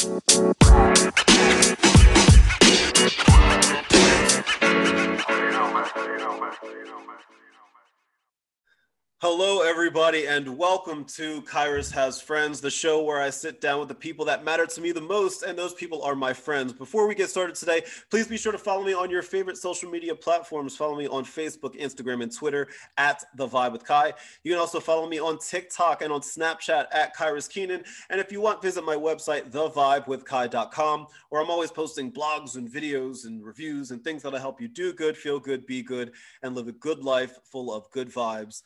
Thank you. Hello, everybody, and welcome to Kyrus Has Friends, the show where I sit down with the people that matter to me the most, and those people are my friends. Before we get started today, please be sure to follow me on your favorite social media platforms. Follow me on Facebook, Instagram, and Twitter at The Vibe with Ky. You can also follow me on TikTok and on Snapchat at Kyrus Keenan. And if you want, visit my website, thevibewithky.com, where I'm always posting blogs and videos and reviews and things that'll help you do good, feel good, be good, and live a good life full of good vibes.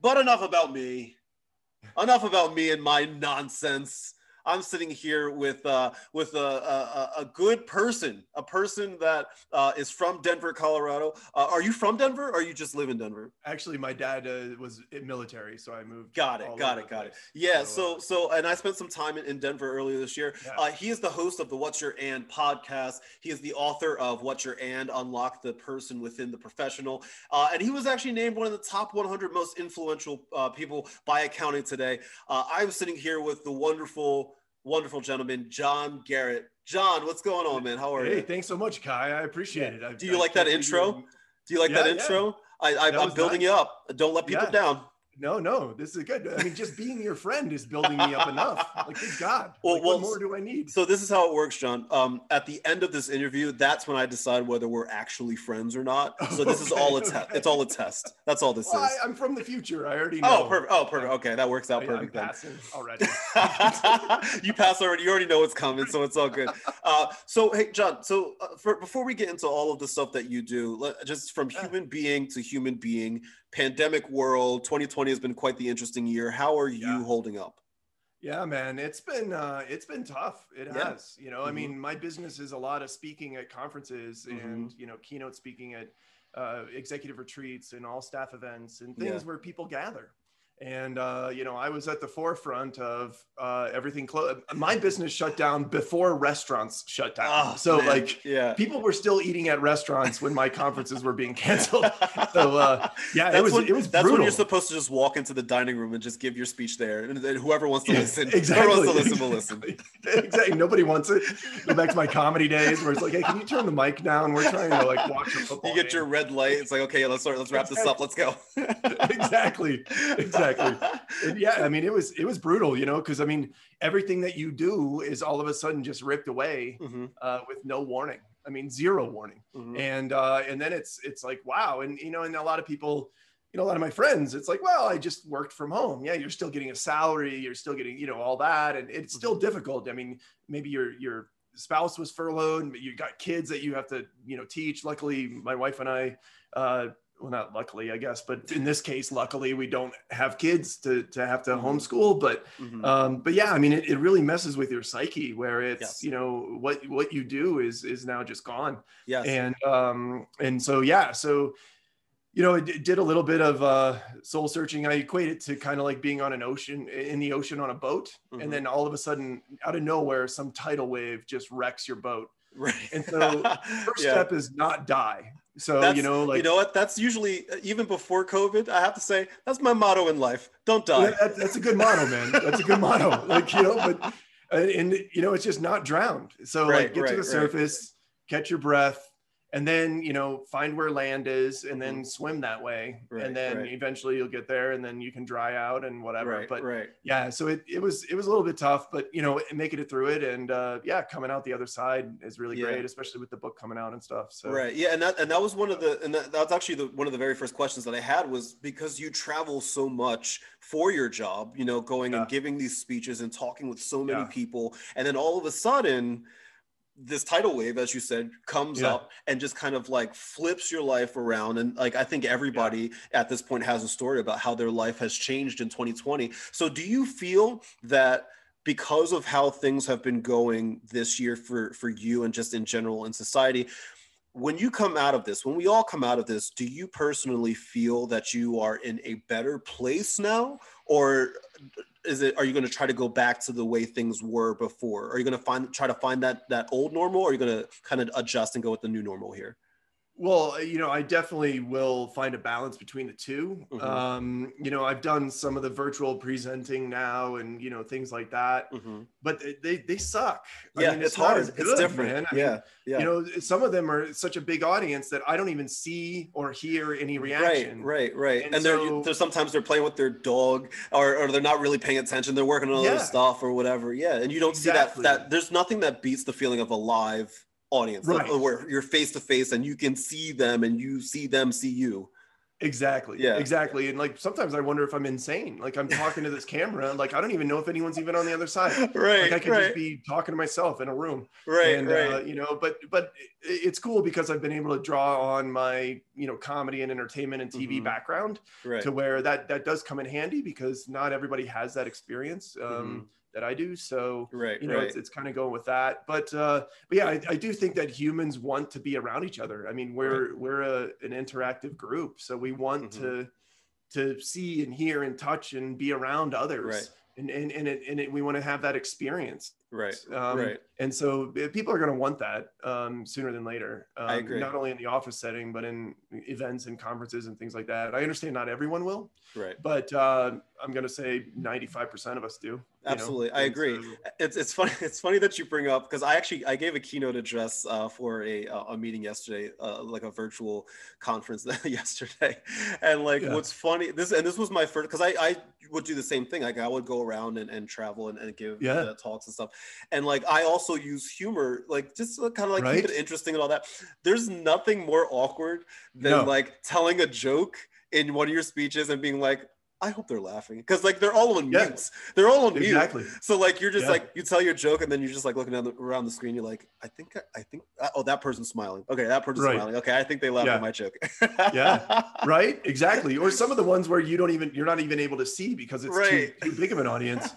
But enough about me. Enough about me and my nonsense. I'm sitting here with uh, with a, a, a, good person, a person that uh, is from Denver, Colorado. Uh, are you from Denver, or you just live in Denver? Actually, my dad uh, was in military, so I moved. Got it, got it, got it. Yeah, so, so so, and I spent some time in, in Denver earlier this year. Yeah. Uh, he is the host of the What's Your And podcast. He is the author of What's Your And Unlock the Person Within the Professional, uh, and he was actually named one of the top 100 most influential people by Accounting Today. I'm sitting here with the wonderful wonderful gentleman, John Garrett. John, what's going on, man? How are hey, you? Hey, thanks so much, Ky. I appreciate it. I, Do you I like that intro? Do you like yeah, that intro? Yeah. I, am building nice. you up. Don't let people down. No, no, this is good. I mean, just being your friend is building me up enough. Like, good God, well, like, well, what more do I need? So this is how it works, John. Um, at the end of this interview, that's when I decide whether we're actually friends or not. So this okay, is all a test. Okay. It's all a test. That's all this well, is. I, am from the future. I already oh, know. Oh, perfect. Oh, perfect. Okay, that works out perfect. I'm then. already. you pass already. You already know what's coming, so it's all good. Uh, so hey, John. So uh, for, before we get into all of the stuff that you do, let, just from human being to human being, pandemic world 2020 has been quite the interesting year how are you yeah. holding up yeah man it's been uh it's been tough it yeah. has you know mm-hmm. i mean my business is a lot of speaking at conferences mm-hmm. and you know keynote speaking at uh, executive retreats and all staff events and things yeah. where people gather and uh, you know i was at the forefront of uh, everything closed my business shut down before restaurants shut down. Oh, so man. like yeah. people were still eating at restaurants when my conferences were being canceled. So uh, yeah that's it was when, it was that's brutal. when you're supposed to just walk into the dining room and just give your speech there and, whoever wants to listen exactly. whoever wants to listen will listen. Exactly. Nobody wants it. Go back to my comedy days where it's like hey can you turn the mic down? We're trying to like watch a football you get game. your red light. It's like okay let's start let's wrap this up. Let's go. Exactly. Exactly exactly. And yeah, I mean, it was it was brutal, you know, because I mean, everything that you do is all of a sudden just ripped away mm-hmm. uh, with no warning. I mean, zero warning. Mm-hmm. And uh, and then it's it's like wow, and you know, and a lot of people, you know, a lot of my friends, it's like, well, I just worked from home. Yeah, you're still getting a salary, you're still getting, you know, all that, and it's still mm-hmm. difficult. I mean, maybe your your spouse was furloughed, but you got kids that you have to, you know, teach. Luckily, my wife and I. Uh, well not luckily i guess but in this case luckily we don't have kids to, to have to mm-hmm. homeschool but mm-hmm. um, but yeah i mean it, it really messes with your psyche where it's yes. you know what what you do is is now just gone yeah and um and so yeah so you know it, did a little bit of uh, soul searching i equate it to kind of like being on an ocean in the ocean on a boat mm-hmm. and then all of a sudden out of nowhere some tidal wave just wrecks your boat Right. And so first yeah. step is not die. So that's, you know, like you know what? That's usually uh, even before COVID. I have to say that's my motto in life. Don't die. That, that's a good motto, man. That's a good motto. Like you know, but uh, and you know, it's just not drowned. So right, like get right, to the surface, right. catch your breath, and then you know find where land is and then mm-hmm. swim that way right, and then right. eventually you'll get there and then you can dry out and whatever right, but right yeah so it, it was it was a little bit tough but you know making it through it and uh, yeah coming out the other side is really yeah. great especially with the book coming out and stuff so right yeah and that and that was one of the and that, that's actually the one of the very first questions that i had was because you travel so much for your job you know going yeah. and giving these speeches and talking with so many yeah. people and then all of a sudden this tidal wave, as you said, comes yeah. up and just kind of like flips your life around. And like, I think everybody yeah. at this point has a story about how their life has changed in 2020. So, do you feel that because of how things have been going this year for, for you and just in general in society, when you come out of this, when we all come out of this, do you personally feel that you are in a better place now? Or is it are you going to try to go back to the way things were before? Are you going to find try to find that that old normal or are you going to kind of adjust and go with the new normal here Well, you know, I definitely will find a balance between the 2 Mhm. Um, you know, I've done some of the virtual presenting now, and you know things like that, Mhm. but they they, they suck. I Yeah, mean, it's, not hard. as it's different. I mean, yeah, yeah. You know, some of them are such a big audience that I don't even see or hear any reaction. Right, right, right. And, And they're, they're sometimes they're playing with their dog, or, or they're not really paying attention. They're working on other stuff or whatever. Yeah, and you don't Exactly. see that. That there's nothing that beats the feeling of a live audience, Right. where you're face to face and you can see them and you see them see you. Exactly. Yeah. Exactly. And like sometimes I wonder if I'm insane. Like I'm talking to this camera, like I don't even know if anyone's even on the other side. Right, Like I could right, just be talking to myself in a room. right, and right. uh, you know but but it's cool because i've been able to draw on my you know comedy and entertainment and tv Mhm. background right. to where that that does come in handy because not everybody has that experience um, that i do so right, you know Mm-hmm. right. it's, it's kind of going with that but uh but yeah I, I do think that humans want to be around each other i mean we're we're a, an interactive group so we want Mhm. to to see and hear and touch and be around others and and and, it, and it, we want to have that experience right, um, right. and so uh, people are going to want that um, sooner than later. Um, I agree. Not only in the office setting, but in events and conferences and things like that. I understand not everyone will, Right. but uh, I'm going to say 95% of us do. you know? Absolutely, I And agree. so- It's it's funny it's funny that you bring up because I actually I gave a keynote address uh, for a a meeting yesterday, uh, like a virtual conference yesterday, and like Yeah. what's funny this and this was my first because I I would do the same thing like I would go around and, and travel and, and give Yeah. uh, talks and stuff, and like I also use humor like just kind of like keep it interesting and all that. There's nothing more awkward than No. like telling a joke in one of your speeches and being like. I hope they're laughing because like they're all on Yeah. mute. They're all on mute. Exactly. So like you're just Yeah. like you tell your joke and then you're just like looking the, around the screen. You're like, I think I think uh, oh that person's smiling. Okay, that person's Right. smiling. Okay, I think they laughed Yeah. at my joke. Yeah. Right. Exactly. Or some of the ones where you don't even, you're not even able to see because it's Right. too, too big of an audience.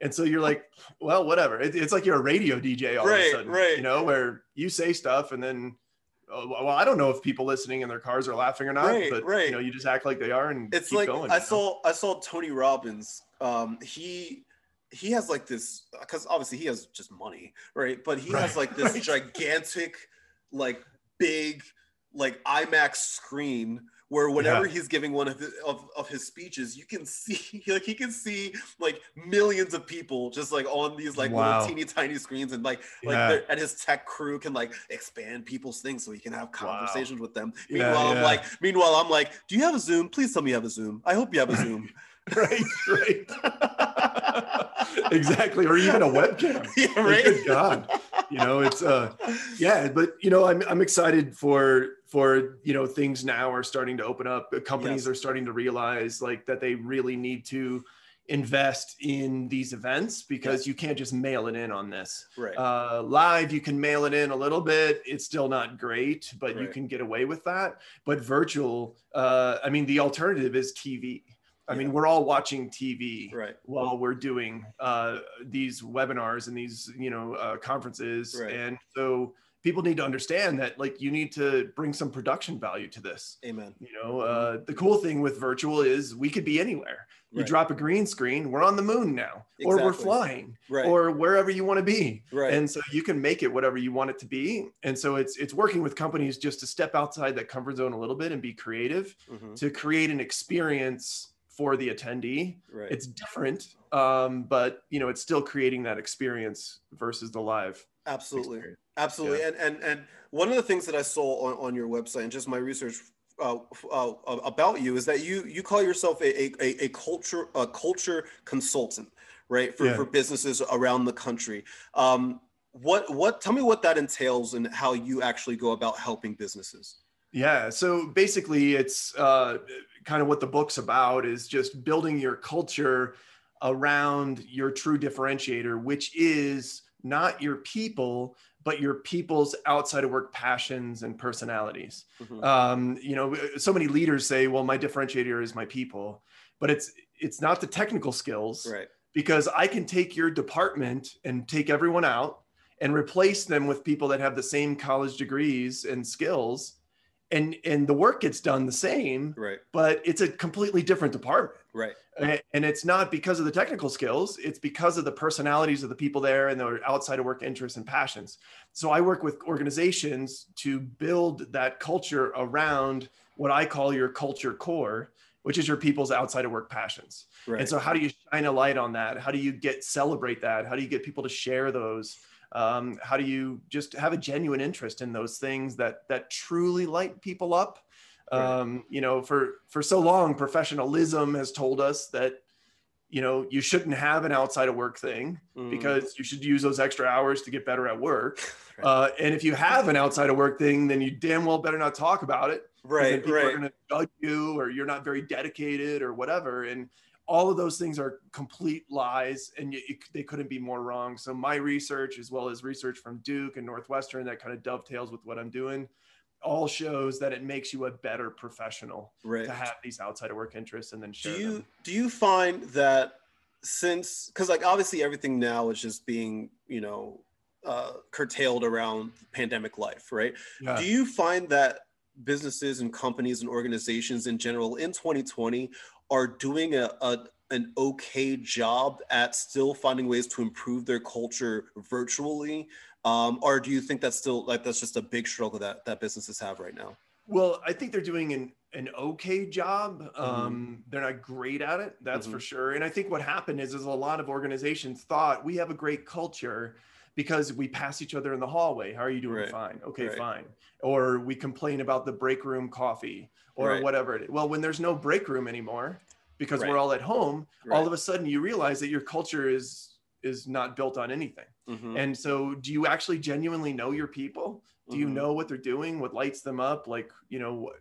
And so you're like, well, whatever. It, it's like you're a radio DJ all Right, of a sudden, right. you know, where you say stuff and then, oh, well, I don't know if people listening in their cars are laughing or not, Right, but right. you know, you just act like they are and it's keep like going. I you know? saw I saw Tony Robbins. Um, he he has like this because obviously he has just money, right? But he has like this right. gigantic, like big, like IMAX screen where whenever Yeah. he's giving one of his, of, of his speeches, you can see like he can see like millions of people just like on these like Wow. little teeny tiny screens and like like Yeah. they're- and his tech crew can like expand people's things so he can have Wow. conversations with them. Yeah, Meanwhile, I'm like, meanwhile, I'm like, do you have a Zoom? Please tell me you have a Zoom. I hope you have a Zoom. right, right. exactly. Or even a webcam. yeah, right. good God. You know, it's uh yeah, but you know, I'm I'm excited for for you know things now are starting to open up. Companies Yes. are starting to realize like that they really need to invest in these events because you can't just mail it in on this. Right. Uh, live, you can mail it in a little bit. It's still not great, but you can get away with that. But virtual, uh, I mean, the alternative is TV. I mean, Yeah. we're all watching TV right. while we're doing uh, these webinars and these you know uh, conferences Right. and so people need to understand that like you need to bring some production value to this Amen. you know uh, the cool thing with virtual is we could be anywhere you Right. drop a green screen we're on the moon now or we're flying Right. or wherever you want to be right. and so you can make it whatever you want it to be and so it's it's working with companies just to step outside that comfort zone a little bit and be creative Mhm. to create an experience for the attendee Right. it's different um, but you know it's still creating that experience versus the live Absolutely. experience. Absolutely. And and and one of the things that I saw on, on your website and just my research uh, uh, about you is that you you call yourself a a, a- a culture a culture consultant, right? For Yeah. for businesses around the country. Um, what what tell me what that entails and how you actually go about helping businesses. yeah so basically it's uh, kind of what the book's about is just building your culture around your true differentiator which is not your people but your people's outside of work passions and personalities Mhm. um, you know so many leaders say well my differentiator is my people but it's it's not the technical skills Right. because I can take your department and take everyone out and replace them with people that have the same college degrees and skills and and the work gets done the same Right. but it's a completely different department Right. And it's not because of the technical skills, it's because of the personalities of the people there and their outside of work interests and passions. So I work with organizations to build that culture around what I call your culture core, which is your people's outside of work passions. Right. And so how do you shine a light on that? How do you get celebrate that? How do you get people to share those? Um, how do you just have a genuine interest in those things that that truly light people up um, you know, for for so long, professionalism has told us that you know you shouldn't have an outside of work thing mm. because you should use those extra hours to get better at work. right. uh, and if you have an outside of work thing, then you damn well better not talk about it. Right. People right. are going to judge you, or you're not very dedicated, or whatever. And all of those things are complete lies, and you, you, they couldn't be more wrong. So my research, as well as research from Duke and Northwestern, that kind of dovetails with what I'm doing all shows that it makes you a better professional right. to have these outside of work interests and then share do you them. do you find that since because like obviously everything now is just being you know uh, curtailed around pandemic life right yeah. do you find that businesses and companies and organizations in general in 2020 are doing a, a an okay job at still finding ways to improve their culture virtually um, or do you think that's still like that's just a big struggle that that businesses have right now? Well, I think they're doing an an okay job. Mm-hmm. Um, they're not great at it, that's mm-hmm. for sure. And I think what happened is, is a lot of organizations thought we have a great culture because we pass each other in the hallway. How are you doing? Right. Fine. Okay, right. fine. Or we complain about the break room coffee or right. whatever. It is. Well, when there's no break room anymore because we're all at home, all of a sudden you realize that your culture is is not built on anything. Mm-hmm. And so, do you actually genuinely know your people? Do you mm-hmm. know what they're doing? What lights them up? Like, you know,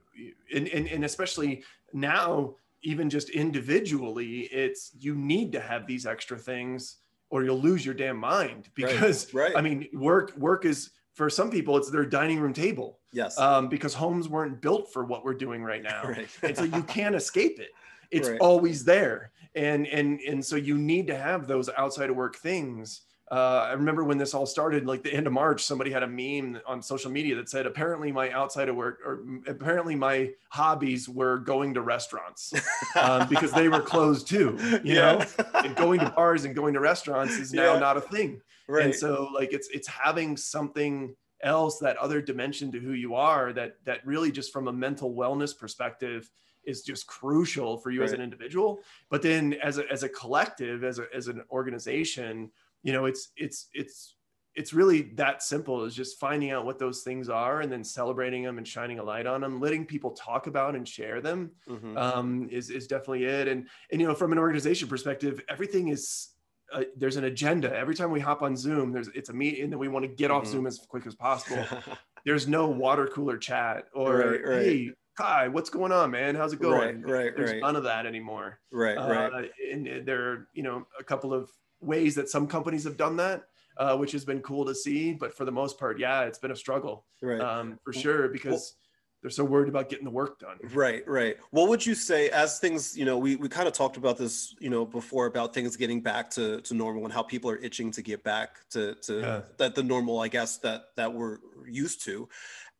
and, and, and especially now, even just individually, it's you need to have these extra things or you'll lose your damn mind because right. Right. I mean, work, work is for some people, it's their dining room table. Yes. Um, because homes weren't built for what we're doing right now. right. and so you can't escape it. It's always there. And, and, and so you need to have those outside of work things uh, I remember when this all started, like the end of March, somebody had a meme on social media that said, apparently my outside of work, or apparently my hobbies were going to restaurants um, because they were closed too, you yeah. know, and going to bars and going to restaurants is now yeah. not a thing. Right. And so like, it's, it's having something else, that other dimension to who you are that, that really just from a mental wellness perspective is just crucial for you right. as an individual. But then as a, as a collective, as a, as an organization, you know it's it's it's it's really that simple is just finding out what those things are and then celebrating them and shining a light on them letting people talk about and share them mm-hmm. um, is, is definitely it and and you know from an organization perspective everything is uh, there's an agenda every time we hop on zoom there's it's a meeting that we want to get mm-hmm. off zoom as quick as possible there's no water cooler chat or right, right. hey hi what's going on man how's it going right, right there's right. none of that anymore right uh, right and there are you know a couple of ways that some companies have done that, uh, which has been cool to see. But for the most part, yeah, it's been a struggle right. um, for sure because. Well, they're so worried about getting the work done. Right, right. What would you say as things, you know, we, we kind of talked about this, you know, before about things getting back to, to normal and how people are itching to get back to, to yeah. that the normal, I guess, that that we're used to.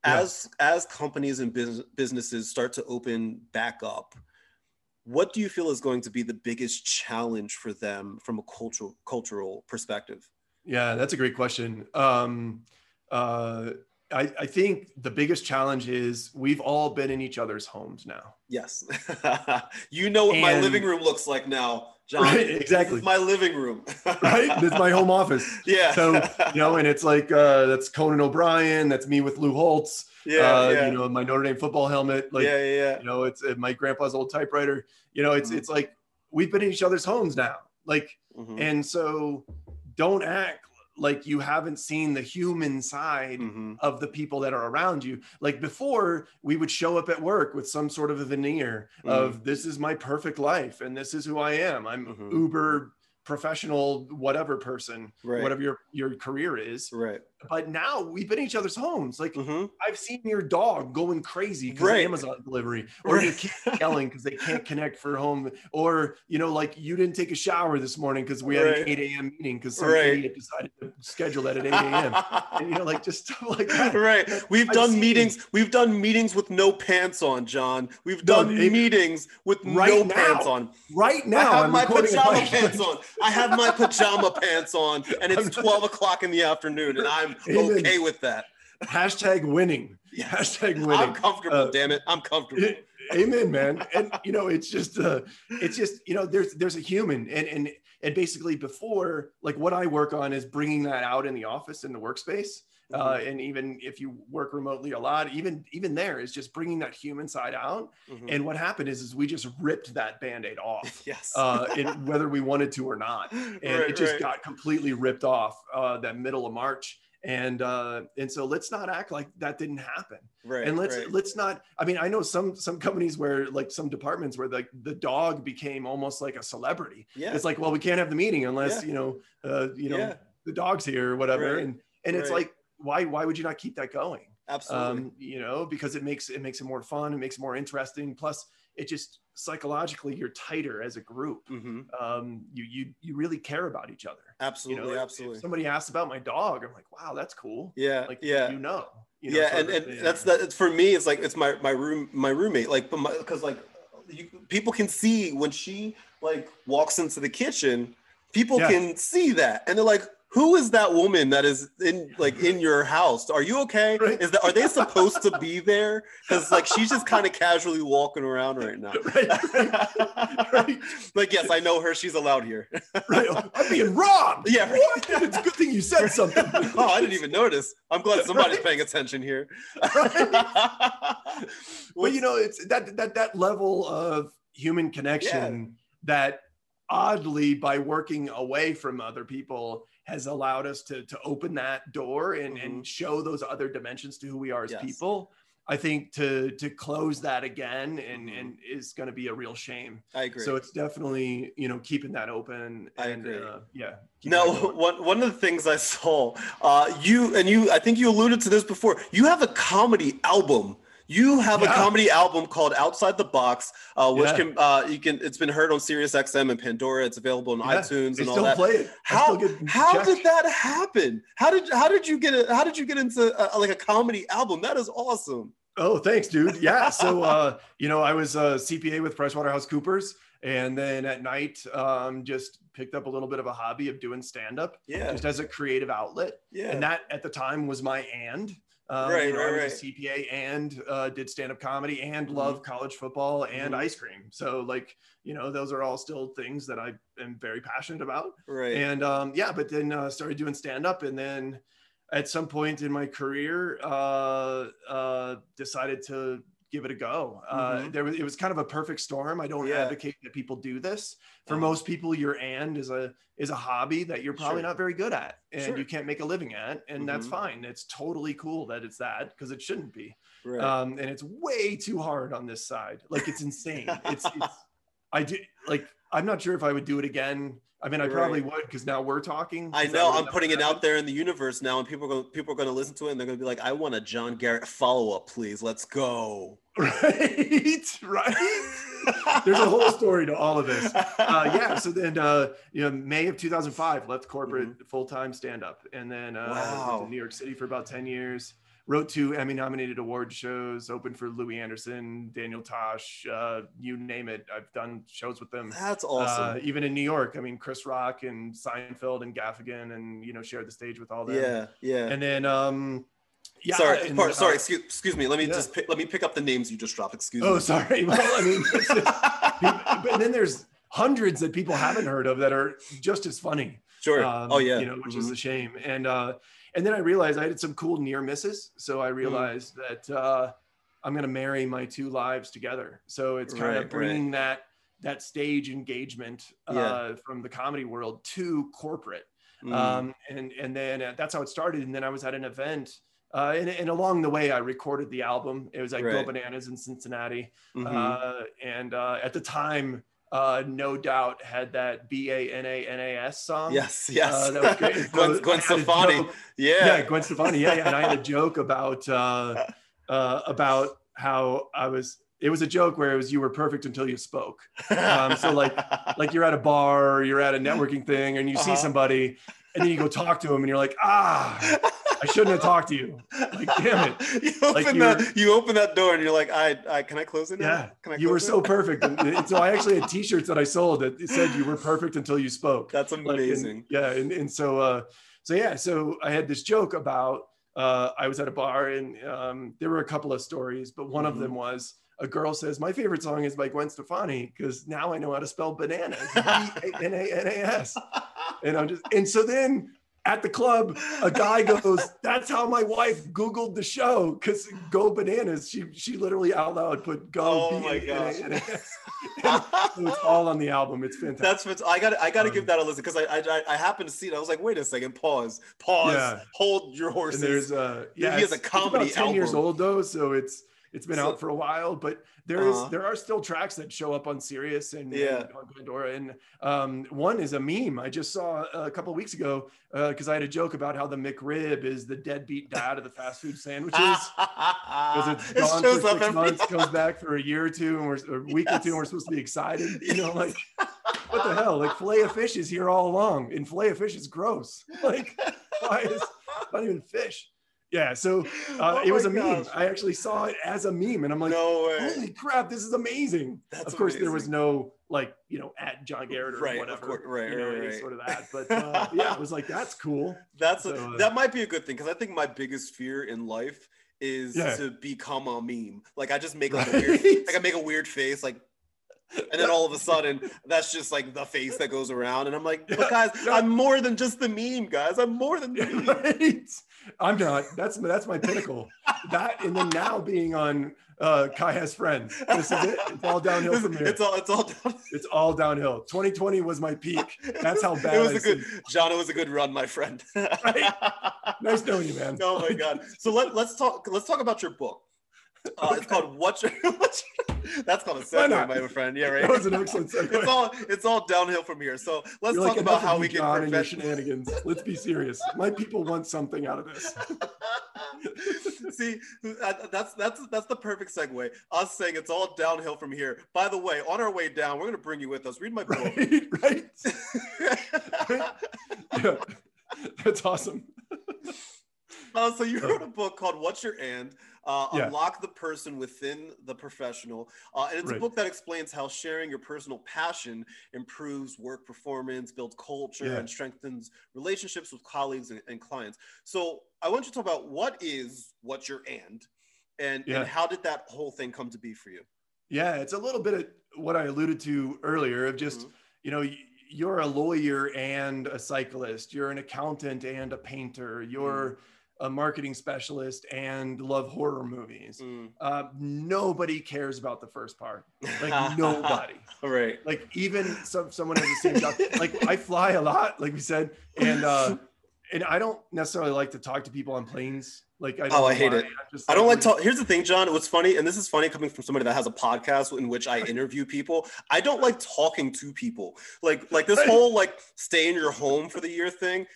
As yeah. as companies and business, businesses start to open back up, what do you feel is going to be the biggest challenge for them from a cultural cultural perspective? Yeah that's a great question. Um, uh, I, I, think the biggest challenge is we've all been in each other's homes now. Yes. You know what and, my living room looks like now John, right, exactly. my living room. right. It's my home office. Yeah. So, you know, and it's like, uh, that's Conan O'Brien. That's me with Lou Holtz. Yeah, uh, yeah. You know, my Notre Dame football helmet. Like, yeah, yeah, yeah. You know, it's uh, my grandpa's old typewriter. You know, it's, mm-hmm. it's like, we've been in each other's homes now. Like, mm-hmm. and so don't act like you haven't seen the human side mm-hmm. of the people that are around you. Like before, we would show up at work with some sort of a veneer mm-hmm. of this is my perfect life and this is who I am. I'm mm-hmm. uber professional, whatever person, right. whatever your, your career is. Right. But now we've been in each other's homes. Like hmm I've seen your dog going crazy because Right. of Amazon delivery, or your Right. kids yelling because they can't connect for home, or you know, like you didn't take a shower this morning because we had an 8 a.m. meeting because some Right. idiot decided to schedule that at 8 a.m. and you know, like just stuff like that. right. We've I've done meetings. We've done meetings with no pants on, John. We've done it- meetings with Right no now. pants on. Right I now, have I'm my pajama pants on. I have my pajama pants on, and it's 12 o'clock in the afternoon, and I'm Amen. okay with that. Hashtag winning. Yeah. Hashtag winning. I'm comfortable, Uh, damn it. I'm comfortable. Amen, man. And you know, it's just uh it's just, you know, there's there's a human and and and basically before like what I work on is bringing that out in the office in the workspace. Uh, and even if you work remotely a lot, even even there is just bringing that human side out. Mhm. And what happened is, is we just ripped that band-aid off, yes. uh, whether we wanted to or not. And Right, it just right. got completely ripped off uh, that middle of March. And uh, and so let's not act like that didn't happen right, and let's right. let's not i mean i know some some companies where like some departments where like the dog became almost like a celebrity yeah. it's like well we can't have the meeting unless Yeah. you know uh you know Yeah. the dog's here or whatever Right. and and it's Right. like why why would you not keep that going Absolutely. um you know because it makes it makes it more fun it makes it more interesting plus it just psychologically you're tighter as a group hmm um you you you really care about each other you Absolutely. know absolutely. somebody asks about my dog i'm like wow that's cool yeah. like yeah. you know you know, yeah, and, and thing. that's that. For me. It's like it's my my room my roommate. Like, but because like you, people can see when she like walks into the kitchen, people Yeah. can see that, and they're like, "Who is that woman that is in like in your house? Are you okay? Right. Is that are they supposed to be there? Because like she's just kind of casually walking around right now. right, right, like, yes, I know her. She's allowed here. right. I'm being robbed. Yeah. What? It's a good thing you said something. oh, I didn't even notice. I'm glad somebody's paying attention here. well, you know, it's that that that level of human connection that oddly by working away from other people has allowed us to to open that door and and show those other dimensions to who we are as Yes. people. I think to to close that again and Mhm. and is going to be a real shame. I agree. So it's definitely you know keeping that open. I and, agree. Uh, yeah. keep No, one one of the things I saw, uh, you and you, I think you alluded to this before. You have a comedy album. You have a comedy album called Outside the Box, uh, which Yeah. can uh, you can. It's been heard on Sirius XM and Pandora. It's available on Yeah, iTunes and all still that. play it. How how checked. did that happen? How did how did you get it? How did you get into uh like a comedy album? That is awesome. Oh, thanks, dude. Yeah. So, uh, you know, I was a CPA with PricewaterhouseCoopers, and then at night, um, just picked up a little bit of a hobby of doing stand up Yeah, just as a creative outlet. yeah. And that at the time was my and. Um, Right, you know, right, I was right. a CPA and uh, did stand up comedy and Mhm. love college football and Mhm. ice cream. So, like, you know, those are all still things that I am very passionate about right. and um, yeah but then uh, started doing stand up and then at some point in my career uh, uh, decided to give it a go uh, Mhm. there was it was kind of a perfect storm i don't Yeah. advocate that people do this for Oh. most people your and is a is a hobby that you're probably Sure. not very good at and Sure. you can't make a living at and that's Mhm. fine it's totally cool that it's that because it shouldn't be right. um, and it's way too hard on this side. Like it's insane. it's, it's I do like I'm not sure if I would do it again. I mean, I Right. probably would because now we're talking. I know. I'm putting it out there in the universe now, and people are going people are going to listen to it, and they're going to be like, "I want a John Garrett follow up, please. Let's go." Right, right. There's a whole story to all of this. Uh, yeah. So then, uh, you know, May of 2005, left corporate full time stand up, and then uh, Mm-hmm. Wow. in New York City for about 10 years. Wrote two Emmy nominated award shows, opened for Louie Anderson, Daniel Tosh, uh, you name it. I've done shows with them. That's awesome. Uh, even in New York, I mean, Chris Rock and Seinfeld and Gaffigan, and you know, shared the stage with all them. yeah, yeah. And then, um, yeah. sorry, and, par- uh, sorry. Excuse, excuse me. Let me yeah. just pick, let me pick up the names you just dropped. Excuse Oh, me. Oh, sorry. Well, I mean, just- but then there's hundreds that people haven't heard of that are just as funny. sure. Um, oh yeah. You know, which is Mhm. a shame. And uh, and then I realized I had some cool near misses. So Mm. I realized that uh, I'm going to marry my two lives together. So it's kind Right, right. of bringing that that stage engagement uh, Yeah. from the comedy world to corporate. Mm. Um, and and then uh, that's how it started. And then I was at an event. Uh, and, and along the way, I recorded the album. It was at Go Bananas in Cincinnati. Mhm. Uh, and uh, at the time, uh, no doubt had that B A N A N A S song. Yes, yes. Uh, that was great. Gwen, Gwen I had a Stefani. Yeah. yeah, Gwen Stefani. Yeah, yeah. And I had a joke about uh, uh, about how I was. It was a joke where it was you were perfect until you spoke. Um, so, like- Like you're at a bar, or you're at a networking thing, and you see Uh-huh. somebody, and then you go talk to them, and you're like, ah, I shouldn't have talked to you. Like, damn it. You open Like that you open that door and you're like, I, I can I close it now? Yeah, Can I you were close so perfect. And, so I actually had T-shirts that I sold that said you were perfect until you spoke. That's Like, and- amazing. yeah, and, and so uh, so yeah, so I had this joke about uh, I was at a bar and um, there were a couple of stories, but one of Mhm. them was a girl says my favorite song is by Gwen Stefani because now I know how to spell bananas, B A N A N A S, and I'm just and so then. At the club, a guy goes, "That's how my wife Googled the show because Go Bananas." She she literally out loud put "Go." Oh my B-A-N-A-N-A-S. So it's all on the album. It's fantastic. That's what's I got. I got to Um, give that a listen because I, I I happened to see it. I was like, wait a second, pause, pause, Yeah. hold your and horses. there's uh yeah He has a it's- it's comedy about 10 years old though so it's it's been So- out for a while but there is Uh-huh. there are still tracks that show up on Sirius and, Yeah. and on Pandora and um one is a meme. I just saw a couple weeks ago because I had a joke about how the McRib is the deadbeat dad of the fast food sandwiches. Because it's It gone shows for six every- months comes back for a year or two and we're a week or two and we're supposed to be excited you know like what the hell? Like fillet of fish is here all along and fillet of fish is gross. Like why is not even fish yeah so uh, Oh it was a meme. I actually saw it as a meme, and I'm like, no. "Holy crap, this is amazing!" That's of course, there was no like, you know, at John Garrett or Right, whatever, course, right, you know, right, any right. sort of that. But uh, yeah, I was like, "That's cool." That's So, uh, that might be a good thing because I think my biggest fear in life is Yeah. to become a meme. Like I just make like a weird, like I make a weird face, like, and then all of a sudden that's just like the face that goes around, and I'm like, but guys. I'm more than just the meme, guys. I'm more than the meme. right? I'm not. That's that's my pinnacle. That and then now being on uh, Ky has friends. This is it. It's all downhill from here. it's all, it's all down. It's all downhill. 2020 was my peak. That's how bad it was I a good, John. It was a good run, my friend. Nice knowing you, man. Oh my god. So let, let's talk. Let's talk about your book. Uh, It's called What's Your. What's Your- That's called a segue, my friend. Yeah, right. That was an excellent segue. it's all it's all downhill from here. So let's You're talk like, about how we can John, and your shenanigans. Let's be serious. My people want something out of this. See, uh, that's that's that's the perfect segue. Us saying it's all downhill from here. By the way, on our way down, we're gonna bring you with us. Read my book. Right? right? Yeah. That's awesome. Uh, so you wrote a book called "What's Your And." Uh, Yeah. Unlock the person within the professional, uh, and it's a book that explains how sharing your personal passion improves work performance, builds culture, Yeah. and strengthens relationships with colleagues and, and clients. So I want you to talk about what is "What's Your And," and, Yeah. and how did that whole thing come to be for you? Yeah, it's a little bit of what I alluded to earlier of just, Mhm. you know, you're a lawyer and a cyclist, you're an accountant and a painter, you're a marketing specialist and love horror movies. Mm. Uh, nobody cares about the first part. Like nobody. right. like even some someone has the same job like i fly a lot like we said and uh and i don't necessarily like to talk to people on planes like i don't Oh, I hate why. it. Just I don't like we're- talk. Here's the thing, John. What's funny, and this is funny coming from somebody that has a podcast in which I interview people. I don't like talking to people. Like, like this whole like stay in your home for the year thing.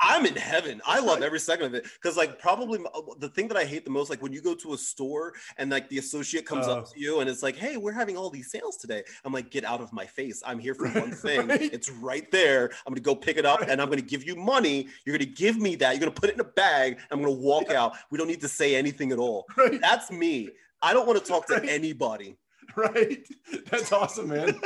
I'm in heaven. I love every second of it because, like, probably uh, the thing that I hate the most, like when you go to a store and like the associate comes up Oh. to you and it's like, "Hey, we're having all these sales today." I'm like, "Get out of my face! I'm here for one thing. right. It's right there. I'm gonna go pick it up Right. and I'm gonna give you money. You're gonna give me that. You're gonna put it in a bag. I'm gonna walk out. We don't need to say anything at all. right That's me. I don't want to talk to Right. anybody. right that's awesome man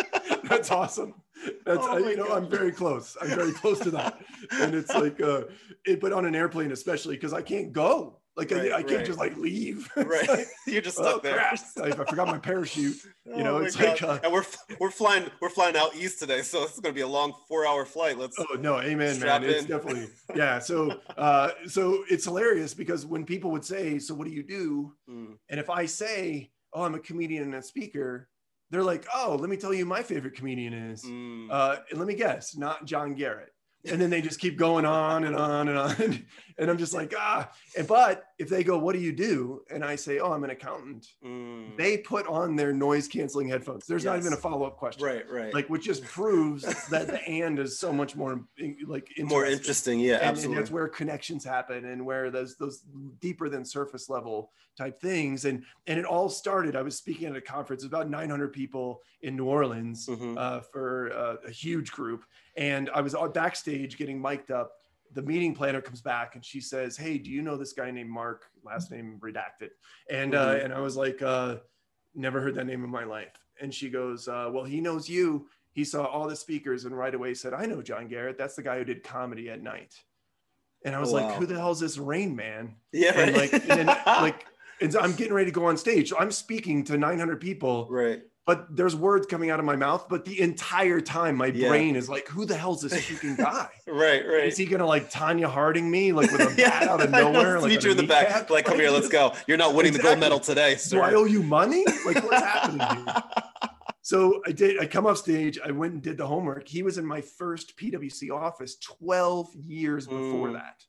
that's awesome that's Oh you know gosh. i'm very close i'm very close to that and it's like uh it, but on an airplane especially because i can't go like Right, I, I can't just like leave Right. like, You're just oh, stuck there. crap. I, I forgot my parachute you know, Oh it's like, uh, and we're we're flying we're flying out east today, so it's gonna be a long four hour flight. Let's Oh no, amen, man. It's definitely yeah. So uh so it's hilarious because when people would say, So what do you do? Mm, And if I say, Oh, I'm a comedian and a speaker, they're like, Oh, let me tell you my favorite comedian is. mm. Uh and let me guess, not John Garrett. And then they just keep going on and on and on. And i'm just like ah. And but if they go what do you do? And i say oh i'm an accountant. Mm. they put on their noise canceling headphones. There's yes. not even a follow-up question. Right right. Like which just proves that the and is so much more like interesting. more interesting. Yeah and, absolutely. and that's where connections happen and where those those deeper than surface level type things. And and it all started i was speaking at a conference about 900 people in new orleans mm-hmm. uh, for uh, a huge group and i was backstage getting mic'd up the meeting planner comes back and she says, "Hey, do you know this guy named Mark? Last name redacted." And uh, mm-hmm. and I was like, uh, "Never heard that name in my life." And she goes, uh, "Well, he knows you. He saw all the speakers and right away said, "I know John Garrett. That's the guy who did comedy at night." And I was oh, wow. like, "Who the hell is this Rain Man?" Yeah, and like, and then, like, and I'm getting ready to go on stage. So I'm speaking to 900 people, right? But there's words coming out of my mouth but the entire time my yeah. brain is like who the hell's this freaking guy right right is he gonna like Tonya Harding me like with a bat out of nowhere like meet you in the back like come here let's go you're not winning exactly. the gold medal today sir. do i owe you money like what's happening here so i did i come off stage i went and did the homework he was in my first pwc office 12 years before mm. that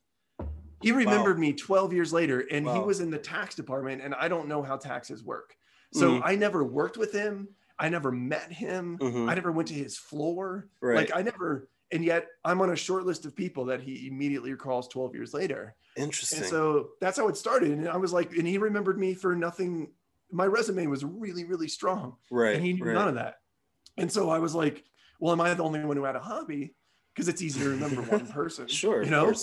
he remembered wow. me 12 years later and wow. he was in the tax department and i don't know how taxes work so mm-hmm. I never worked with him. I never met him. Mm-hmm. I never went to his floor. Right. Like I never, and yet I'm on a short list of people that he immediately recalls 12 years later. Interesting. And so that's how it started. And I was like, and he remembered me for nothing. My resume was really, really strong. Right. And he knew right. none of that. And so I was like, well, am I the only one who had a hobby? Because it's easy to remember one person. sure. You know?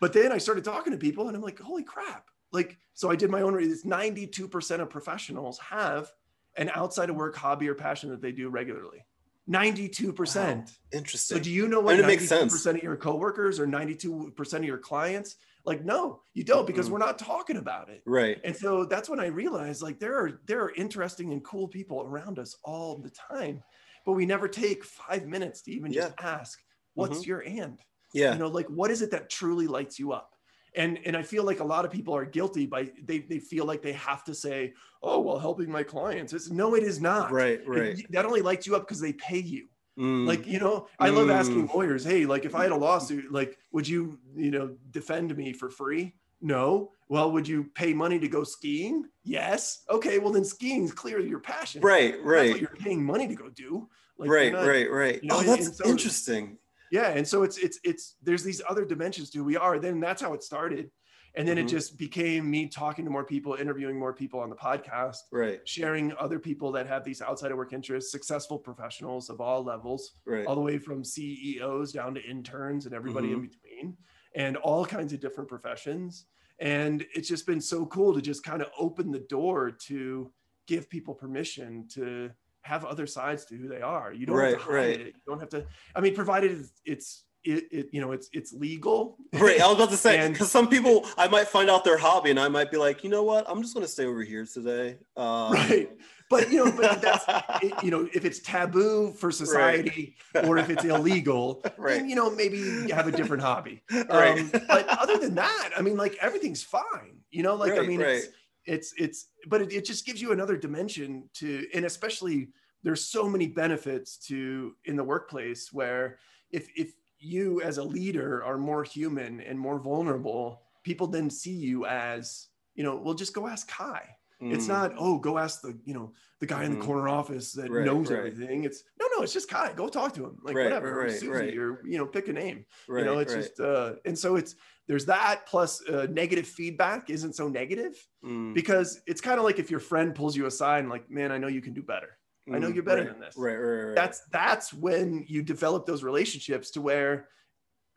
But then I started talking to people and I'm like, holy crap, like so i did my own research 92% of professionals have an outside of work hobby or passion that they do regularly. 92% wow. interesting. So do you know what 92% of your coworkers or 92% of your clients? Like no you don't because mm-hmm. we're not talking about it. Right. And so that's when i realized like there are there are interesting and cool people around us all the time but we never take five minutes to even yeah. just ask what's mm-hmm. your and? Yeah. You know like what is it that truly lights you up and and i feel like a lot of people are guilty by they they feel like they have to say oh well helping my clients. It's no it is not. Right right. it, that only lights you up because they pay you. Mm. like you know i love asking mm. lawyers hey like if i had a lawsuit like would you you know defend me for free? No. Well would you pay money to go skiing? Yes. Okay well then skiing is clearly your passion. Right right. you're paying money to go do. Like, not, right right. you know, oh that's so interesting yeah and so it's it's it's there's these other dimensions to who we are then that's how it started and then mm-hmm. it just became me talking to more people interviewing more people on the podcast right sharing other people that have these outside of work interests successful professionals of all levels right. all the way from ceos down to interns and everybody mm-hmm. in between and all kinds of different professions and it's just been so cool to just kind of open the door to give people permission to have other sides to who they are. You don't right, have to hide right. it. You don't have to. I mean, provided it's it, it, you know it's it's legal right i was about to say because some people i might find out their hobby and i might be like you know what i'm just going to stay over here today um, right but you know but that's it, you know if it's taboo for society right. or if it's illegal right then, you know maybe you have a different hobby right. Um, but other than that i mean like everything's fine you know like right, i mean it's it's it's but it, it just gives you another dimension to and especially there's so many benefits to in the workplace where if if you as a leader are more human and more vulnerable people then see you as you know well just go ask ky mm. it's not oh go ask the you know the guy mm. in the mm. corner office that right, knows right. everything it's no no it's just ky go talk to him like right, whatever right, Susie, or you know pick a name you know it's just uh and so it's there's that plus uh, negative feedback isn't so negative mm. because it's kind of like if your friend pulls you aside and like man i know you can do better I know mm, you're better than this. Right, right, right. That's that's when you develop those relationships to where,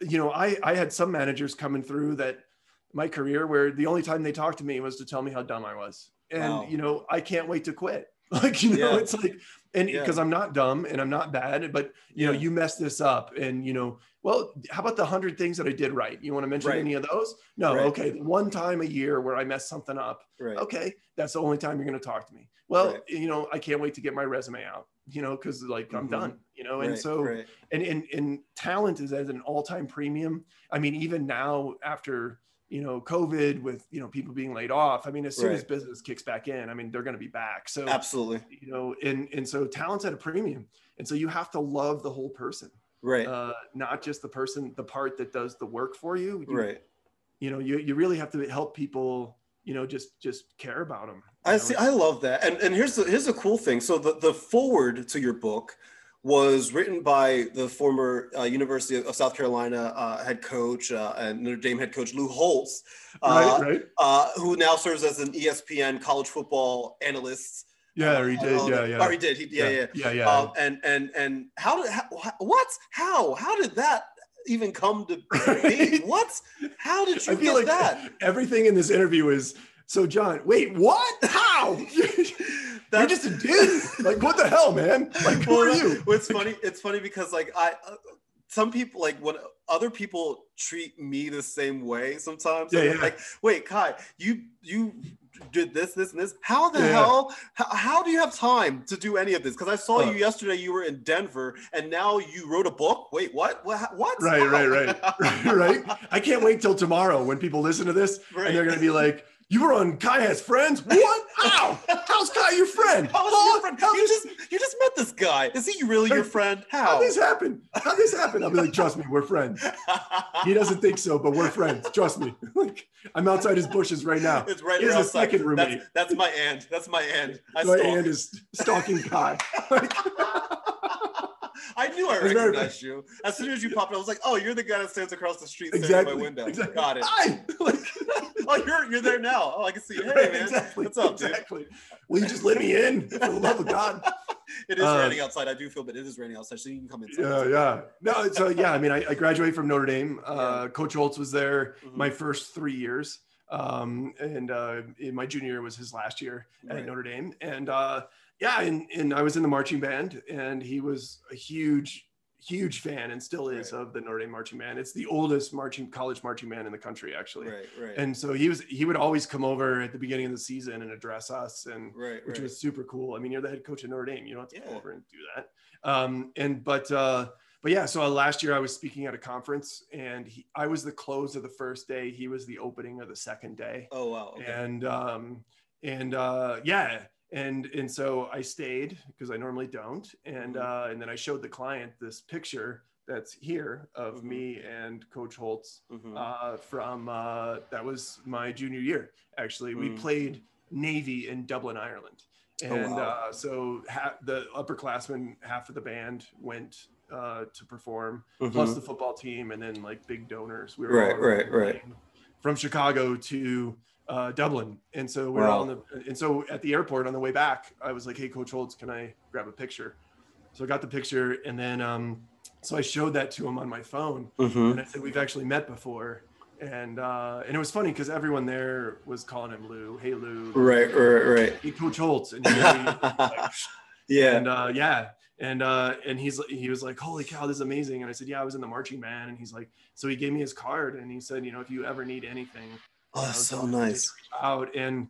you know, I I had some managers coming through that my career where the only time they talked to me was to tell me how dumb I was, and wow. you know, I can't wait to quit. Like you know, yeah. it's like, and because yeah. I'm not dumb and I'm not bad, but you yeah. know, you messed this up, and you know, well, how about the hundred things that I did right? You want to mention right. any of those? No, right. okay. One time a year where I messed something up. Right. Okay, that's the only time you're going to talk to me well you know i can't wait to get my resume out you know because like mm-hmm. i'm done you know and so and, and and talent is at an all-time premium i mean even now after you know covid with you know people being laid off i mean as soon as business kicks back in i mean they're going to be back so absolutely you know and and so talent's at a premium and so you have to love the whole person right? Uh, not just the person, the part that does the work for you. you right. You know, you you really have to help people. You know, just just care about them. I know? see. I love that. And and here's the here's a cool thing. So the the forward to your book was written by the former uh, University of South Carolina uh, head coach uh, and Notre Dame head coach Lou Holtz, right, right. Uh, who now serves as an ESPN college football analyst. Yeah, he did. Yeah, yeah. Oh, he did. He, yeah, yeah, yeah, yeah. Um, and and and how did how, what? How how did that even come to be? what? How did you I feel get like that? Everything in this interview is so. John, wait, what? How? You're just a dude. Like, what the hell, man? Like, who well, are you? It's funny. It's funny because like I, uh, some people like when other people treat me the same way sometimes. Yeah, yeah. Like, wait, Ky, you you did this, this, and this. How the Yeah, hell? How, how do you have time to do any of this? Because I saw Uh. you yesterday. You were in Denver, and now you wrote a book. Wait, what? What? what? Right, right, How? right, right. I can't wait till tomorrow when people listen to this Right. and they're gonna be like, "You were on Ky has friends? What? How? How's Ky your friend? How is Huh? your friend? How You just you just met this guy. Is he really your friend? How How? this happen? How this happen? I'll be like, trust me, we're friends. He doesn't think so, but we're friends. Trust me. Like, I'm outside his bushes right now. It's right Here's outside. second roommate. That's, that's my aunt. That's my aunt. I My stalk. aunt is stalking Ky. Like, I knew I recognized you. As soon as you popped up, I was like, "Oh, you're the guy that stands across the street staring exactly. at my window." Exactly. Got it. Hi. Like, Oh, you're you're there now. Oh, I can see you. Hey, right, man. exactly. What's up, dude? exactly. Will you just let me in? For the love of God. It is Uh, raining outside. I do feel, but it is raining outside, so you can come inside. Yeah, yeah. No, so yeah, I mean, I, I graduated from Notre Dame. Uh, Coach Holtz was there Mhm. my first three years. Um, and uh, in my junior year was his last year at Right. Notre Dame. And uh, yeah, and, and I was in the marching band, and he was a huge, huge fan and still is Right. of the Notre Dame marching band. It's the oldest marching college marching band in the country, actually. Right, right, And so he was he would always come over at the beginning of the season and address us and right, which right. was super cool. I mean, you're the head coach of Notre Dame. You don't have to Yeah. go over and do that. Um, and but uh, but yeah, so last year I was speaking at a conference, and he, I was the close of the first day. He was the opening of the second day, Oh wow. Okay. and um, and uh, yeah, and and so I stayed because I normally don't, and Mhm. uh, and then I showed the client this picture that's here of Mhm. me and Coach Holtz Mhm. uh, from uh, that was my junior year. Actually, we Mm. played Navy in Dublin, Ireland, Oh, and wow. uh, so ha- the upperclassmen, half of the band went uh, to perform, plus Mhm. the football team, and then like big donors. We Right, all right, right. from Chicago to uh, Dublin, and so we're Wow. all in the. And so at the airport on the way back, I was like, "Hey, Coach Holtz, can I grab a picture?" So I got the picture, and then um, so I showed that to him on my phone, Mhm. and I said, "We've actually met before," and uh, and it was funny because everyone there was calling him Lou. Hey, Lou. Right, right, right. Hey, Coach Holtz, and, he, like, yeah. and uh, yeah, and uh, and he's he was like, "Holy cow, this is amazing!" And I said, "Yeah, I was in the marching band," and he's like, so he gave me his card, and he said, "You know, if you ever need anything, Oh, that's so nice. out." And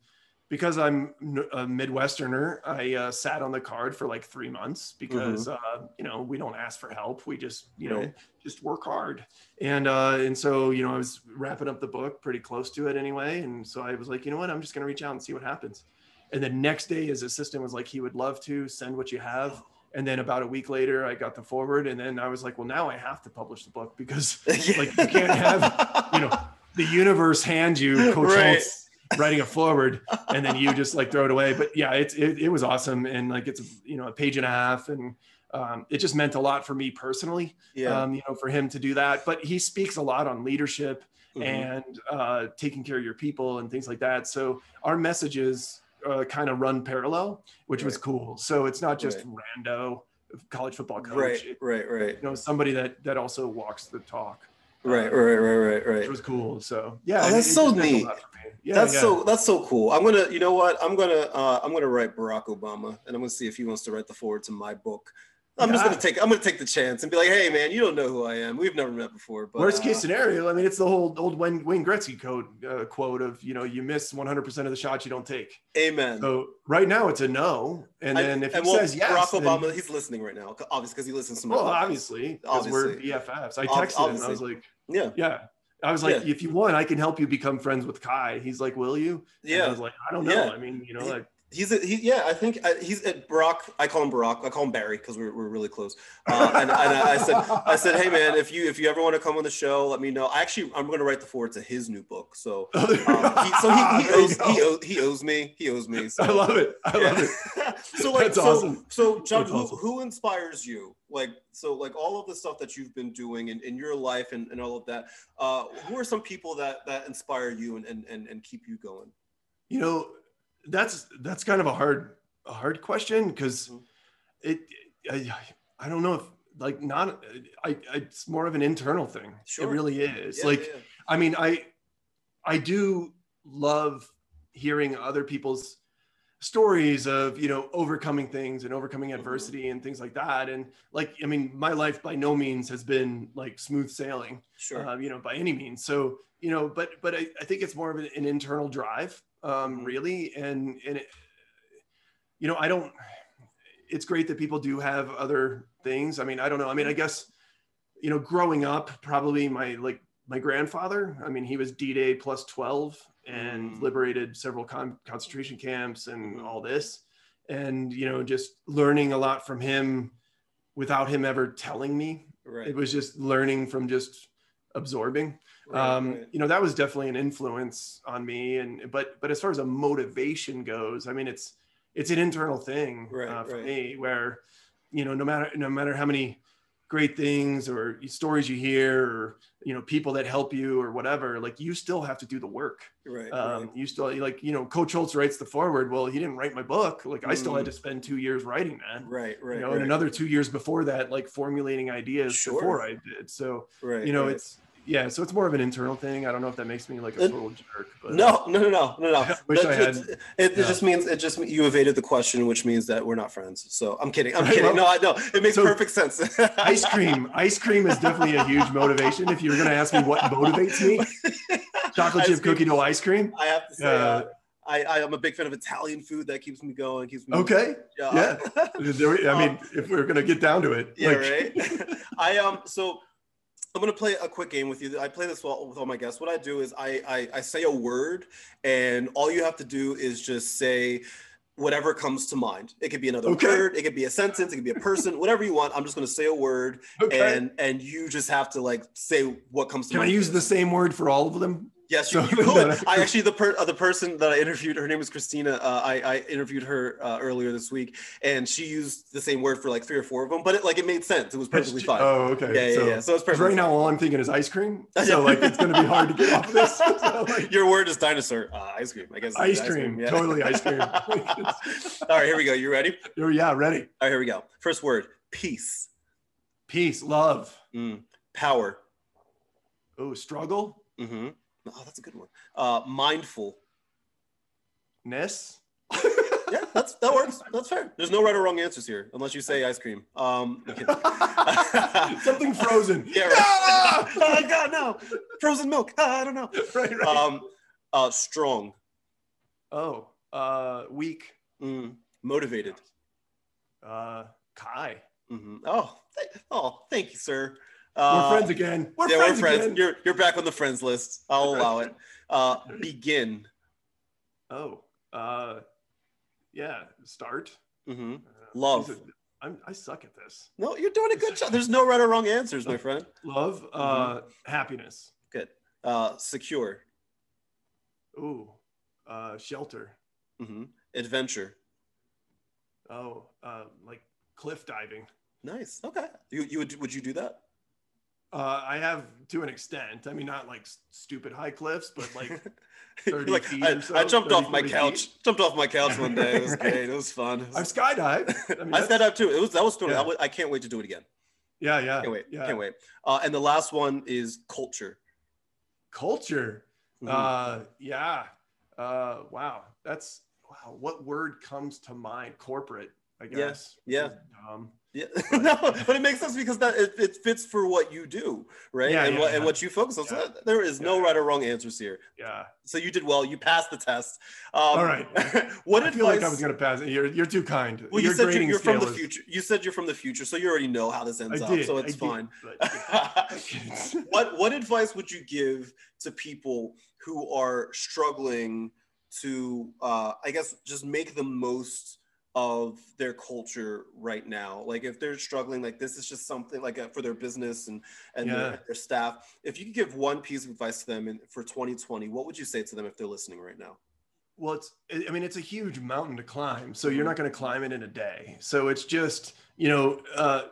because I'm a Midwesterner, I uh, sat on the card for like three months because uh, you know we don't ask for help, we just you know Right. just work hard, and uh, and so you know I was wrapping up the book, pretty close to it anyway, and so I was like, you know what, I'm just gonna reach out and see what happens. And the next day, his assistant was like, he would love to send what you have. And then about a week later, I got the foreword, and then I was like, well, now I have to publish the book because like you can't have you know the universe hand you Coach Right. Holtz writing a foreword, and then you just like throw it away. But yeah, it's it, it was awesome, and like it's you know a page and a half, and um, it just meant a lot for me personally. yeah. Um, you know, for him to do that. But he speaks a lot on leadership Mhm. and uh, taking care of your people and things like that. So our messages uh, kind of run parallel, which was cool. So it's not just rando college football coach. right, It- right, right, you know, somebody that that also walks the talk, right, right, right, right, which right. was cool. So yeah, Oh, that's it so a neat. lot for me. Yeah, that's yeah. so that's so cool. I'm gonna, you know what? I'm gonna uh, I'm gonna write Barack Obama, and I'm gonna see if he wants to write the foreword to my book. I'm just gonna take I'm gonna take the chance and be like, hey man, you don't know who I am. We've never met before. But Worst uh, case scenario, I mean, it's the whole old Wayne, Wayne Gretzky code uh, quote of you know you miss 100% of the shots you don't take. Amen. So right now it's a no, and then if he well, says yes, Barack then- Obama, he's listening right now, obviously because he listens to my. Well, podcast. obviously, because we're BFFs. I texted him. and I was like, Yeah, yeah. I was like, Yeah. if you want, I can help you become friends with Ky. He's like, will you? And I was like, I don't know. Yeah. I mean, you know, like, He's a, he, yeah, I think uh, he's at Barack. I call him Barack. I call him Barry because we're, we're really close. Uh, and, and I, I, said, I said, hey man, if you if you ever want to come on the show, let me know. I actually I'm going to write the foreword to his new book. So, um, he, so he, he owes, he, owes, he owes me. He owes me. So. I love it. I yeah. love it. so like, That's so, awesome. So John, who, awesome. who inspires you? Like, so like all of the stuff that you've been doing in, in your life and, and all of that. Uh, who are some people that that inspire you and and and, and keep you going? You know, that's that's kind of a hard a hard question because mm-hmm. it I, I don't know if like not I, I it's more of an internal thing. Sure. It really is. Yeah, like yeah. I mean I I do love hearing other people's stories of you know overcoming things and overcoming mm-hmm. adversity mm-hmm. and things like that and like i mean my life by no means has been like smooth sailing sure uh, you know by any means so you know but but i, I think it's more of an, an internal drive um mm-hmm. really and and it, you know, I don't, it's great that people do have other things. I mean, I don't know. I mean, I guess, you know, growing up, probably my, like my grandfather, I mean, he was D-Day plus 12 and mm. liberated several con- concentration camps and mm-hmm. all this. And, you know, just learning a lot from him without him ever telling me. Right. It was just learning from just absorbing. Right, um, right. You know, that was definitely an influence on me. And, but, but as far as a motivation goes, I mean, it's, it's an internal thing right, uh, for me where you know no matter no matter how many great things or stories you hear or you know people that help you or whatever like you still have to do the work right, um, right. you still like you know coach Holtz writes the foreword well he didn't write my book like i still had to mm. spend two years writing that right right you know right. and another two years before that like formulating ideas sure. before i did so right, you know it's yeah, so it's more of an internal thing. I don't know if that makes me like a total jerk. But no, no, no, no, no, no. wish I had. It, it yeah. just means it just you evaded the question, which means that we're not friends. So I'm kidding. I'm kidding. no, I know it makes so perfect sense. ice cream, ice cream is definitely a huge motivation. If you were going to ask me what motivates me, chocolate chip cookie dough ice cream. I have to say. Uh, uh, I, I am a big fan of Italian food. That keeps me going. Keeps me okay. Yeah. I mean, um, if we're gonna get down to it. Yeah. Like... right. I um. So I'm gonna play a quick game with you. I play this with all my guests. What I do is I, I, I say a word, and all you have to do is just say whatever comes to mind. It could be another okay. word, it could be a sentence, it could be a person, whatever you want. I'm just gonna say a word, okay. and and you just have to like say what comes to Can mind. Can I use the same word for all of them? Yes, you, so, you could. I actually the per, uh, the person that I interviewed, her name was Christina. Uh, I, I interviewed her uh, earlier this week, and she used the same word for like three or four of them, but it like it made sense. It was perfectly fine. Oh, okay. Yeah, yeah, so, yeah. So it's perfect. Right now, all I'm thinking is ice cream. So like it's going to be hard to get off of this. So, like, Your word is dinosaur. Uh, ice cream. I guess. Ice, ice cream. cream. Yeah. Totally ice cream. all right, here we go. You ready? Yeah, ready. All right, here we go. First word: peace. Peace, love, mm. power. Oh, struggle. Mm-hmm. Oh, that's a good one. Uh, mindfulness. yeah, that's that works. That's fair. There's no right or wrong answers here, unless you say ice cream. Um, something frozen. Yeah, right. oh my God, no! Frozen milk. Uh, I don't know. Right, right. Um, uh, strong. Oh, uh, weak. Mm. Motivated. Uh, Ky. Mm-hmm. Oh, th- oh, thank you, sir. Uh, we're friends again. We're yeah, friends we're friends. Again. You're you're back on the friends list. I'll allow it. Uh, begin. Oh, uh, yeah. Start. Mm-hmm. Uh, Love. I'm, I suck at this. No, you're doing a good job. There's no right or wrong answers, my friend. Love. Uh, mm-hmm. Happiness. Good. Uh, secure. Ooh. Uh, shelter. Mm-hmm. Adventure. Oh, uh, like cliff diving. Nice. Okay. You you would would you do that? Uh, I have to an extent. I mean, not like stupid high cliffs, but like 30 like, feet I, so, I jumped off my couch. Feet. Jumped off my couch one day. It was great. It was fun. I've skydived. I, mean, I skydived too. It was that was fun. Yeah. I, I, can't wait to do it again. Yeah, yeah. Can't wait. Yeah. Can't wait. Uh, and the last one is culture. Culture. Mm-hmm. Uh, yeah. Uh, wow. That's wow. What word comes to mind? Corporate. I guess. Yeah. yeah. Yeah, no, but it makes sense because that it, it, fits for what you do, right? Yeah, and yeah, what yeah. and what you focus on. So there is no right or wrong answers here. Yeah. So you did well. You passed the test. Um, All right. what I advice? feel like I was going to pass it. You're you're too kind. Well, Your you said you're, you're from the future. You said you're from the future, so you already know how this ends I up. Did, so it's fine. What what advice would you give to people who are struggling? to, uh, I guess, just make the most of their culture right now like if they're struggling like this is just something like a, uh, for their business and and yeah. their, their, staff if you could give one piece of advice to them in, for 2020 what would you say to them if they're listening right now well it's i mean it's a huge mountain to climb so you're mm-hmm. not going to climb it in a day so it's just you know uh,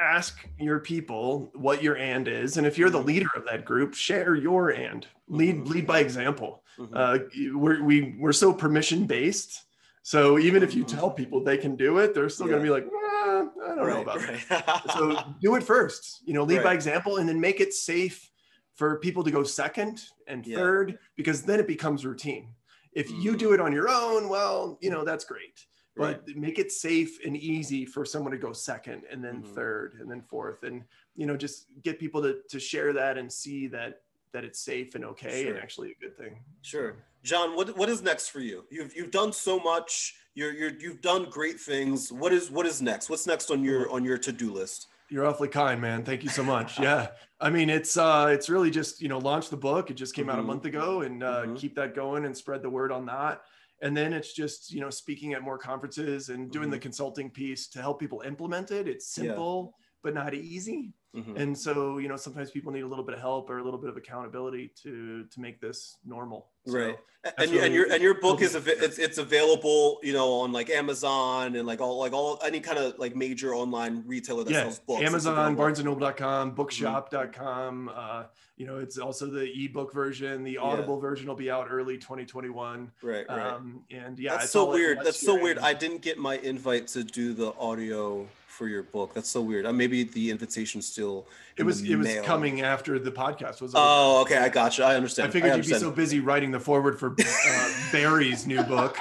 ask your people what your and is and if you're the mm-hmm. leader of that group share your and lead mm-hmm. lead by example uh, we're, we, we're so permission based so even if you mm-hmm. tell people they can do it, they're still yeah. going to be like, I don't right, know about right. it. so do it first, you know, lead right. by example and then make it safe for people to go second and yeah. third, because then it becomes routine. If mm. you do it on your own, well, you know, that's great. But make it safe and easy for someone to go second and then mm-hmm. third and then fourth. And, you know, just get people to, to share that and see that that it's safe and okay sure. and actually a good thing. Sure. John, what what is next for you? You've you've done so much. You're you're you've done great things. What is what is next? What's next on your on your to-do list? You're awfully kind, man. Thank you so much. yeah. I mean, it's uh it's really just, you know, launch the book. It just came mm-hmm. out a mm-hmm. month ago and uh, mm-hmm. keep that going and spread the word on that. And then it's just, you know, speaking at more conferences and doing mm-hmm. the consulting piece to help people implement it. It's simple, yeah. but not easy. Mm-hmm. And so, you know, sometimes people need a little bit of help or a little bit of accountability to to make this normal. So right. And, really, and your and your book is it's it's available, you know, on like Amazon and like all like all any kind of like major online retailer that yeah. sells books. Amazon, BarnesandNoble.com, Bookshop.com. Mm-hmm. Uh, you know, it's also the ebook version. The Audible yeah. version will be out early 2021. Right. Right. Um, and yeah, that's so weird. That's so weird. I didn't get my invite to do the audio for your book. That's so weird. Uh, maybe the invitation still. It was it was coming after the podcast was. Over. Oh, okay, I got you. I understand. I figured I you'd be so busy writing the foreword for uh, Barry's new book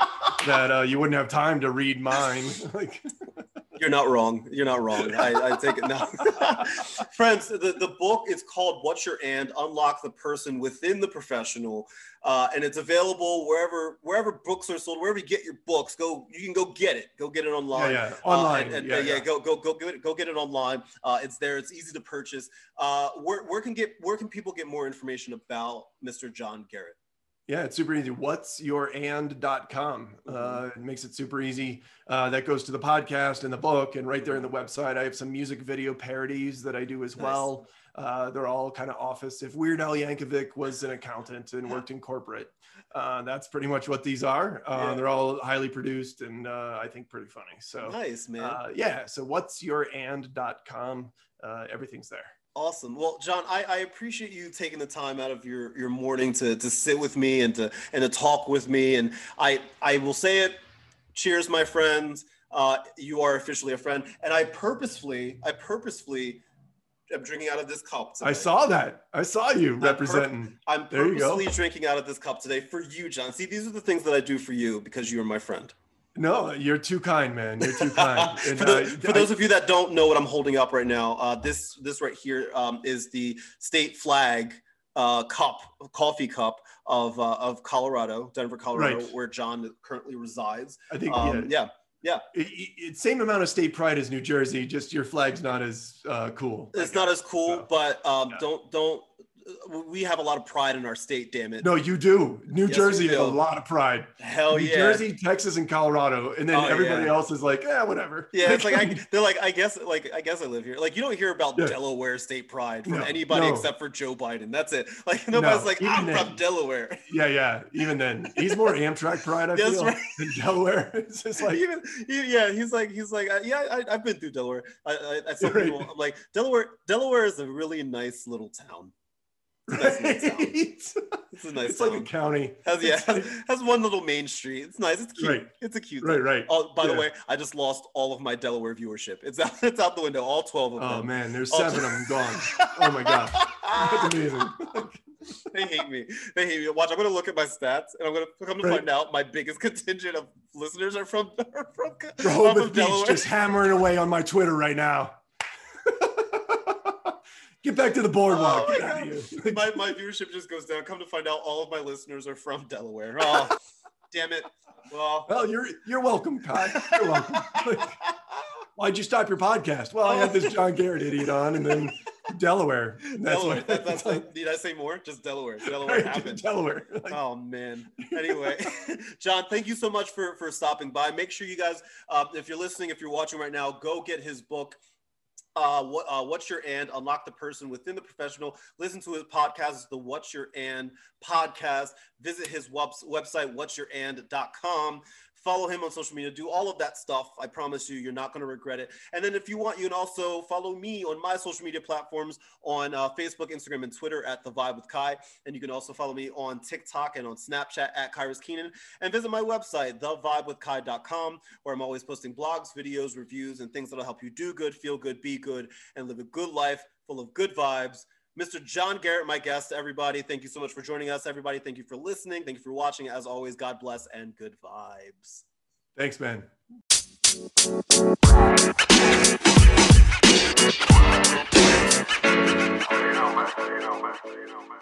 that uh, you wouldn't have time to read mine. like. You're not wrong. You're not wrong. I, I take it now. Friends, the, the book is called What's Your And? Unlock the Person Within the Professional. Uh, and it's available wherever wherever books are sold, wherever you get your books. Go, you can go get it. Go get it online. Yeah, yeah. online. Uh, and, and, yeah, yeah, yeah, go go go get it. Go get it online. Uh, it's there. It's easy to purchase. Uh, where where can get where can people get more information about Mr. John Garrett? Yeah, it's super easy. What's your and.com. Uh, mm-hmm. it makes it super easy. Uh, that goes to the podcast and the book, and right there in the website, I have some music video parodies that I do as nice. well. Uh, they're all kind of office. If Weird Al Yankovic was an accountant and worked in corporate, uh, that's pretty much what these are. Uh, yeah. They're all highly produced and uh, I think pretty funny. So nice, man. yeah. So what's your and.com. everything's there. Awesome. Well, John, I, I, appreciate you taking the time out of your, your morning to, to sit with me and to and to talk with me. And I I will say it. Cheers, my friends. Uh, you are officially a friend. And I purposefully, I purposefully am drinking out of this cup. Today. I saw that. I saw you I'm representing. I'm purposely drinking out of this cup today for you, John. See, these are the things that I do for you because you are my friend. No, you're too kind, man. You're too kind. And, for, the, uh, for, those of you that don't know what I'm holding up right now, uh, this this right here um, is the state flag uh, cup, coffee cup of uh, of Colorado, Denver, Colorado, right. where John currently resides. I think um, yeah. yeah. Yeah. It, it, same amount of state pride as New Jersey, just your flag's not as uh, cool. It's not as cool, so, but um, yeah. don't don't we have a lot of pride in our state, damn it. No, you do. New yes, Jersey has a lot of pride. Hell New yeah. Jersey, Texas, and Colorado, and then oh, everybody yeah. else is like, yeah, whatever. Yeah, it's like I, they're like, I guess, like I guess I live here. Like you don't hear about yeah. Delaware state pride from no, anybody no. except for Joe Biden. That's it. Like nobody's no, like, I'm then, from Delaware. Yeah, yeah. Even then, he's more Amtrak pride. I That's feel right. than Delaware. It's just like, even yeah, he's like, he's like, yeah, I, have been through Delaware. I, I, I some right. people, I'm like, Delaware, Delaware is a really nice little town. It's, it's a nice. It's town. like a county. Has yeah, has, has, one little main street. It's nice. It's cute. Right. It's a cute. Right, right. Oh, by yeah. the way, I just lost all of my Delaware viewership. It's out. It's out the window. All twelve of oh, them. Oh man, there's all seven t- of them gone. Oh my god, that's amazing. they hate me. They hate me. Watch, I'm gonna look at my stats, and I'm gonna come to right. find out my biggest contingent of listeners are from are from, from Delaware. just hammering away on my Twitter right now. Get back to the boardwalk. Oh my, my, my, viewership just goes down. Come to find out, all of my listeners are from Delaware. Oh, damn it. Well, well, you're you're welcome, Ky. You're welcome. Why'd you stop your podcast? Well, I had this John Garrett idiot on, and then Delaware. That's Delaware. That, that's like, did I say more? Just Delaware. Delaware happened. Delaware. oh man. Anyway, John, thank you so much for for stopping by. Make sure you guys, uh, if you're listening, if you're watching right now, go get his book. Uh, what, uh, what's your and unlock the person within the professional. Listen to his podcast. The what's your and podcast. Visit his website what's your and.com follow him on social media, do all of that stuff. I promise you, you're not going to regret it. And then if you want, you can also follow me on my social media platforms on uh, Facebook, Instagram, and Twitter at The Vibe with Ky. And you can also follow me on TikTok and on Snapchat at Kyrus Keenan. And visit my website, thevibewithky.com, where I'm always posting blogs, videos, reviews, and things that'll help you do good, feel good, be good, and live a good life full of good vibes. Mr. John Garrett, my guest, everybody. Thank you so much for joining us. Everybody, thank you for listening. Thank you for watching. As always, God bless and good vibes. Thanks, man. You know, man. You know, man. You know, man.